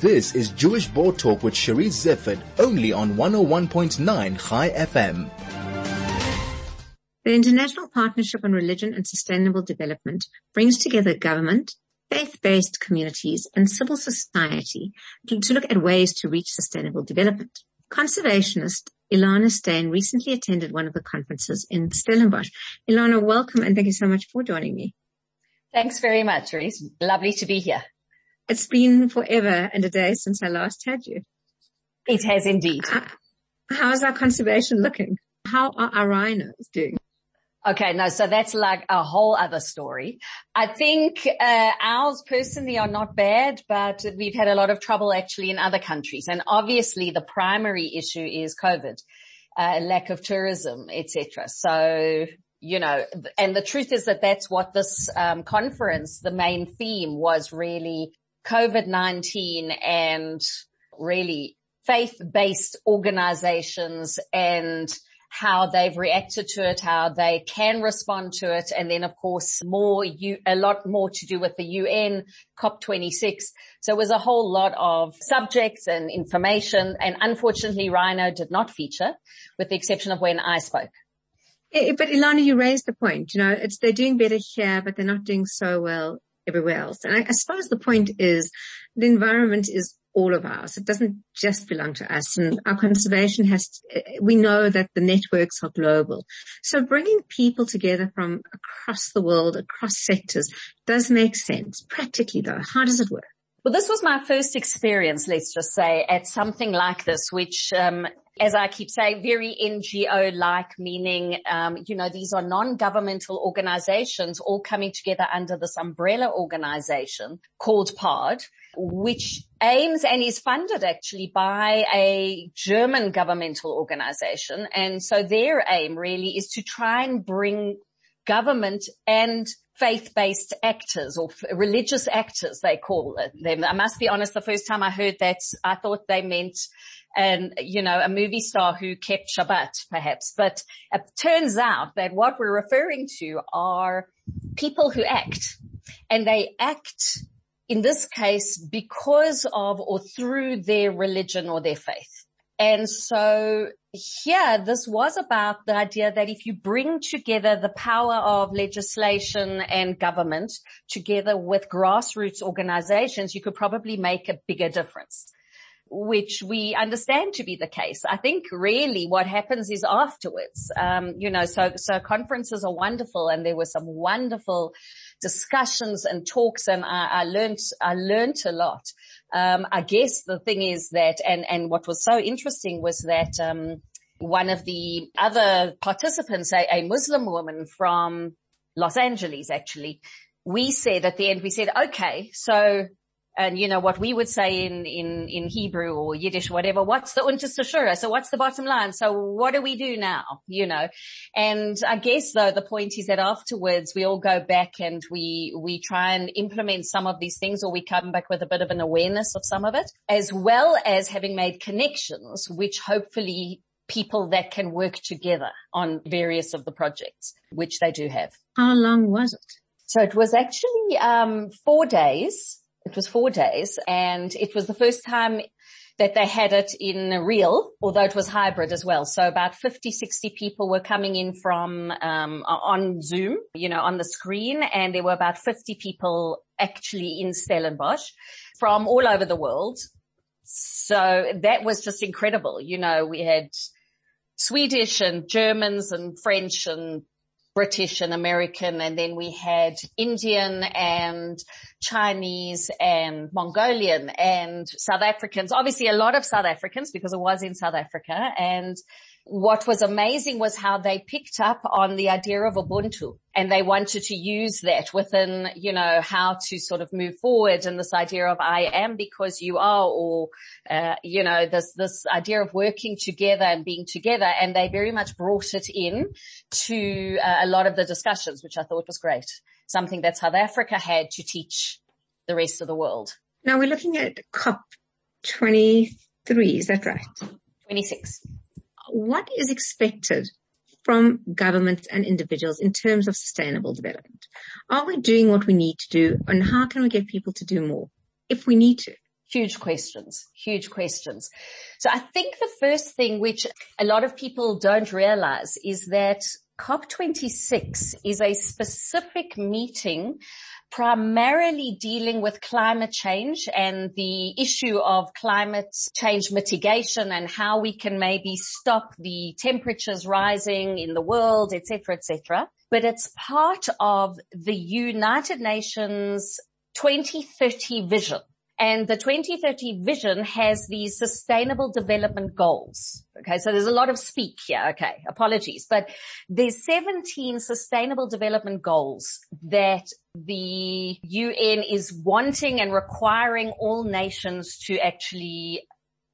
This is Jewish Board Talk with Charisse Zeifert, only on 101.9 Chai FM. The International Partnership on Religion and Sustainable Development brings together government, faith-based communities and civil society to, to, look at ways to reach sustainable development. Conservationist Ilana Stein recently attended one of the conferences in Stellenbosch. Ilana, welcome and thank you so much for joining me. Thanks very much, Reese. Lovely to be here. It's been forever and a day since I last had you. It has indeed. How's our conservation looking? How are our rhinos doing? Okay, no, so that's like a whole other story. I think uh, ours personally are not bad, but we've had a lot of trouble actually in other countries. And obviously the primary issue is COVID, uh, lack of tourism, etc. So, you know, and the truth is that that's what this um, conference, the main theme was really COVID-19 and really faith-based organizations and how they've reacted to it, how they can respond to it. And then of course more, you, a lot more to do with the UN COP26. So it was a whole lot of subjects and information. And unfortunately Rhino did not feature with the exception of when I spoke. Eh, eh, but Ilana, you raised the point, you know, it's, they're doing better here, but they're not doing so well everywhere else. And I, I suppose the point is the environment is all of ours. It doesn't just belong to us and our conservation has, to, we know that the networks are global. So bringing people together from across the world, across sectors does make sense. Practically though, how does it work? Well, this was my first experience, let's just say, at something like this, which, um, as I keep saying, very NGO-like, meaning, um, you know, these are non-governmental organizations all coming together under this umbrella organization called PARD which aims and is funded actually by a German governmental organization. And so their aim really is to try and bring government and faith-based actors or religious actors, they call it them. I must be honest, the first time I heard that, I thought they meant and you know, a movie star who kept Shabbat perhaps, but it turns out that what we're referring to are people who act and they act in this case because of or through their religion or their faith. And so here, this was about the idea that if you bring together the power of legislation and government together with grassroots organizations, you could probably make a bigger difference which we understand to be the case. I think really what happens is afterwards, um, you know, so, so conferences are wonderful and there were some wonderful discussions and talks and I, I learned, I learned a lot. Um, I guess the thing is that, and, and what was so interesting was that, um, one of the other participants, a, a Muslim woman from Los Angeles actually, we said at the end, we said, okay, so and you know what we would say in in in Hebrew or Yiddish, whatever. What's the unterste So what's the bottom line? So what do we do now? You know, and I guess though the point is that afterwards we all go back and we we try and implement some of these things, or we come back with a bit of an awareness of some of it, as well as having made connections, which hopefully people that can work together on various of the projects, which they do have. How long was it? So it was actually um, four days it was four days and it was the first time that they had it in real, although it was hybrid as well. So about 50, 60 people were coming in from, um, on Zoom, you know, on the screen and there were about 50 people actually in Stellenbosch from all over the world. So that was just incredible. You know, we had Swedish and Germans and French and British and American, and then we had Indian and Chinese and Mongolian and South Africans. Obviously a lot of South Africans because it was in South Africa and what was amazing was how they picked up on the idea of Ubuntu and they wanted to use that within, you know, how to sort of move forward and this idea of I am because you are or, uh, you know, this, this idea of working together and being together. And they very much brought it in to uh, a lot of the discussions, which I thought was great. Something that South Africa had to teach the rest of the world. Now we're looking at COP 23. Is that right? 26 what is expected from governments and individuals in terms of sustainable development? Are we doing what we need to do and how can we get people to do more if we need to? Huge questions, huge questions. So I think the first thing which a lot of people don't realize is that COP26 is a specific meeting primarily dealing with climate change and the issue of climate change mitigation and how we can maybe stop the temperatures rising in the world, etc., etc. But it's part of the United Nations 2030 vision. And the 2030 vision has these sustainable development goals. Okay. So there's a lot of speak here. Okay. Apologies, but there's 17 sustainable development goals that the UN is wanting and requiring all nations to actually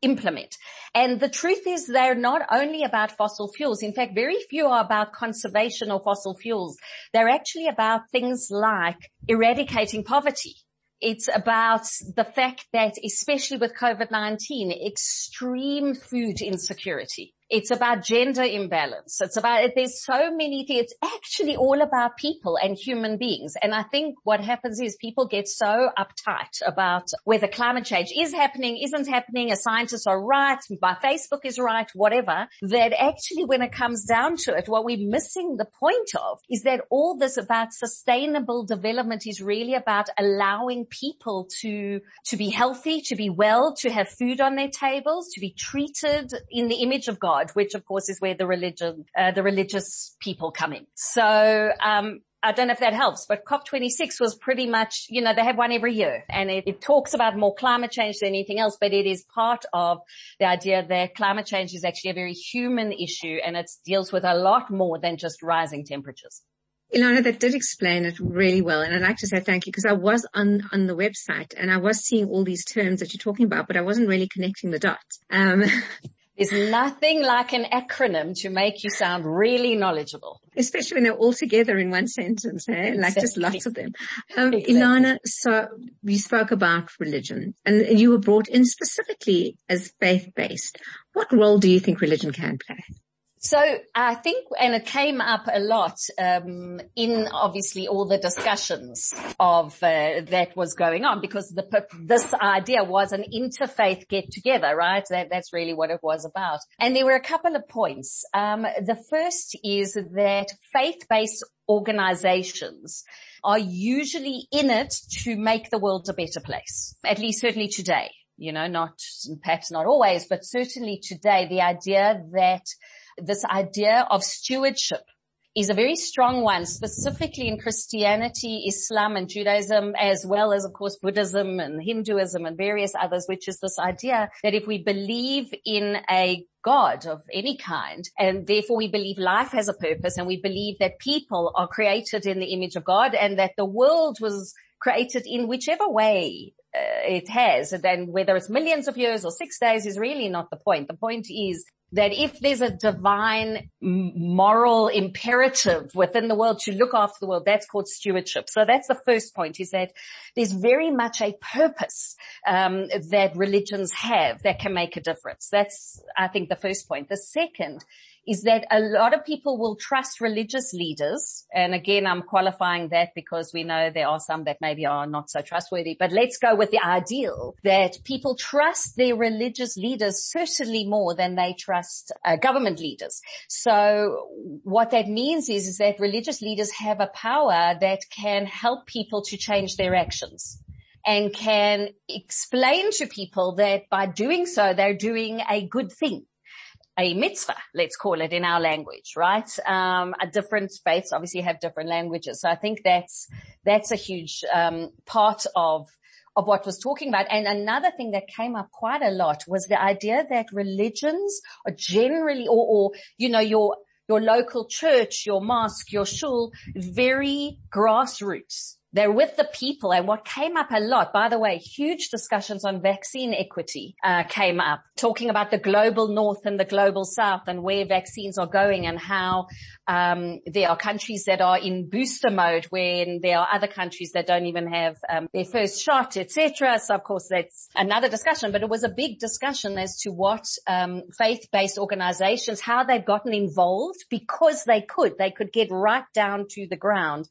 implement. And the truth is they're not only about fossil fuels. In fact, very few are about conservation of fossil fuels. They're actually about things like eradicating poverty. It's about the fact that especially with COVID-19, extreme food insecurity it's about gender imbalance. It's about, there's so many things. It's actually all about people and human beings. And I think what happens is people get so uptight about whether climate change is happening, isn't happening, a scientists are right, my Facebook is right, whatever, that actually when it comes down to it, what we're missing the point of is that all this about sustainable development is really about allowing people to, to be healthy, to be well, to have food on their tables, to be treated in the image of God God, which of course is where the religion, uh, the religious people come in. So, um, I don't know if that helps, but COP26 was pretty much, you know, they have one every year and it, it, talks about more climate change than anything else, but it is part of the idea that climate change is actually a very human issue and it deals with a lot more than just rising temperatures. Ilana, that did explain it really well. And I'd like to say thank you because I was on, on the website and I was seeing all these terms that you're talking about, but I wasn't really connecting the dots. Um, There's nothing like an acronym to make you sound really knowledgeable. Especially when they're all together in one sentence, eh? Exactly. Like just lots of them. Um, exactly. Ilana, so you spoke about religion and you were brought in specifically as faith-based. What role do you think religion can play? So I think, and it came up a lot um, in obviously all the discussions of uh, that was going on because the, this idea was an interfaith get together, right? That, that's really what it was about. And there were a couple of points. Um, the first is that faith-based organizations are usually in it to make the world a better place, at least certainly today. You know, not perhaps not always, but certainly today, the idea that this idea of stewardship is a very strong one, specifically in Christianity, Islam and Judaism, as well as of course Buddhism and Hinduism and various others, which is this idea that if we believe in a God of any kind, and therefore we believe life has a purpose and we believe that people are created in the image of God and that the world was created in whichever way uh, it has, and then whether it's millions of years or six days is really not the point. The point is that if there's a divine moral imperative within the world to look after the world, that's called stewardship. So that's the first point is that there's very much a purpose um, that religions have that can make a difference. That's, I think, the first point. The second is that a lot of people will trust religious leaders. And again, I'm qualifying that because we know there are some that maybe are not so trustworthy, but let's go with the ideal that people trust their religious leaders certainly more than they trust uh, government leaders. So what that means is, is that religious leaders have a power that can help people to change their actions and can explain to people that by doing so, they're doing a good thing a mitzvah, let's call it in our language, right? Um, different faiths obviously have different languages. So I think that's, that's a huge, um, part of, of what was talking about. And another thing that came up quite a lot was the idea that religions are generally, or, or, you know, your, your local church, your mosque, your shul, very grassroots. They're with the people and what came up a lot, by the way, huge discussions on vaccine equity uh, came up, talking about the global north and the global south and where vaccines are going and how um, there are countries that are in booster mode when there are other countries that don't even have um, their first shot, etc. So of course that's another discussion, but it was a big discussion as to what um, faith-based organizations, how they've gotten involved because they could. They could get right down to the ground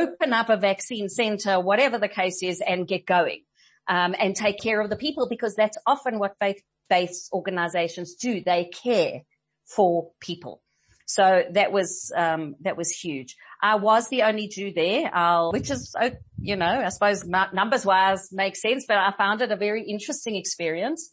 open up a vaccine center, whatever the case is, and get going. um, and take care of the people because that's often what faith-based organizations do. They care for people. So that was, um, that was huge. I was the only Jew there, I'll, which is, oh, you know, I suppose numbers wise makes sense, but I found it a very interesting experience.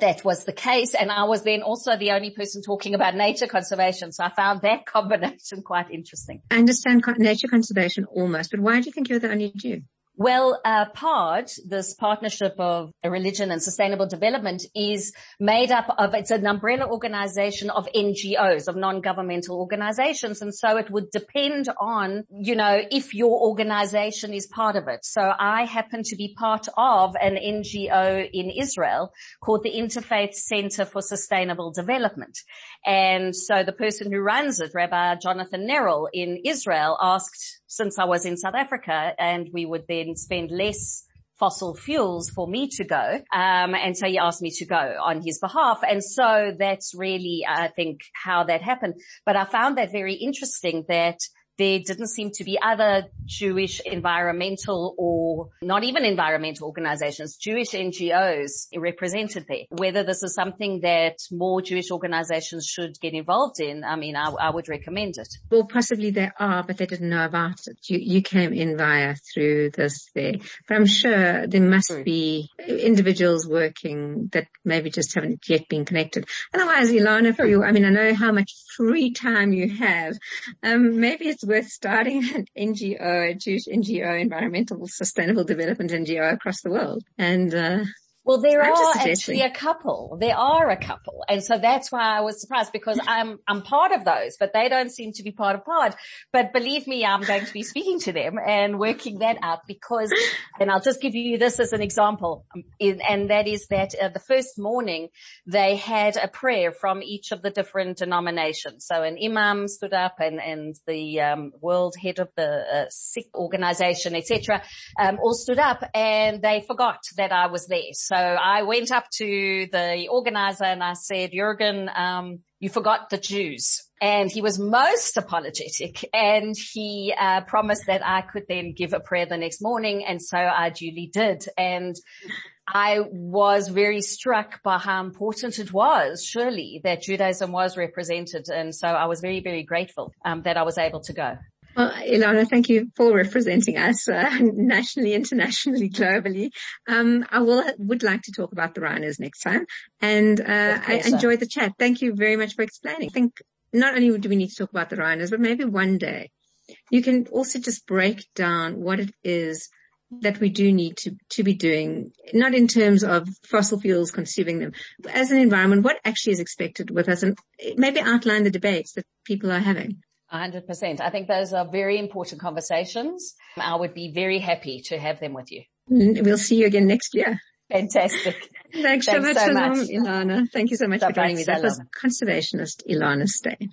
That was the case. And I was then also the only person talking about nature conservation. So I found that combination quite interesting. I understand nature conservation almost, but why do you think you're the only Jew? Well, uh, PARD, this partnership of religion and sustainable development is made up of, it's an umbrella organization of NGOs, of non-governmental organizations. And so it would depend on, you know, if your organization is part of it. So I happen to be part of an NGO in Israel called the Interfaith Center for Sustainable Development. And so the person who runs it, Rabbi Jonathan Neril in Israel asked since I was in South Africa and we would then spend less fossil fuels for me to go. Um, and so he asked me to go on his behalf. And so that's really, I think, how that happened. But I found that very interesting that there didn't seem to be other Jewish environmental or not even environmental organizations, Jewish NGOs represented there. Whether this is something that more Jewish organizations should get involved in, I mean, I, I would recommend it. Well, possibly there are, but they didn't know about it. You, you came in via through this there, but I'm sure there must True. be individuals working that maybe just haven't yet been connected. Otherwise, Ilana, for you, I mean, I know how much free time you have. Um, maybe it's worth starting an NGO, a Jewish NGO, environmental sustainable development NGO across the world. And, uh, well, there I'm are actually a couple. There are a couple. And so that's why I was surprised because I'm, I'm part of those, but they don't seem to be part of PARD. But believe me, I'm going to be speaking to them and working that out because, and I'll just give you this as an example. Um, and that is that uh, the first morning they had a prayer from each of the different denominations. So an imam stood up and, and the um, world head of the uh, Sikh organization, etc., um, all stood up and they forgot that I was there. So I went up to the organizer and I said, Jurgen, um, you forgot the Jews. And he was most apologetic and he uh, promised that I could then give a prayer the next morning. And so I duly did. And I was very struck by how important it was, surely, that Judaism was represented. And so I was very, very grateful um, that I was able to go. Well, Ilana, thank you for representing us uh, nationally, internationally, globally. Um, I will would like to talk about the rhinos next time, and uh, I enjoyed the chat. Thank you very much for explaining. I think not only do we need to talk about the rhinos, but maybe one day you can also just break down what it is that we do need to, to be doing, not in terms of fossil fuels consuming them, but as an environment, what actually is expected with us and maybe outline the debates that people are having. 100%. I think those are very important conversations. I would be very happy to have them with you. Mm, we'll see you again next year. Fantastic. Thanks, Thanks so much, so much. Ilana. Thank you so much for joining me. That was conservationist Ilana Stein.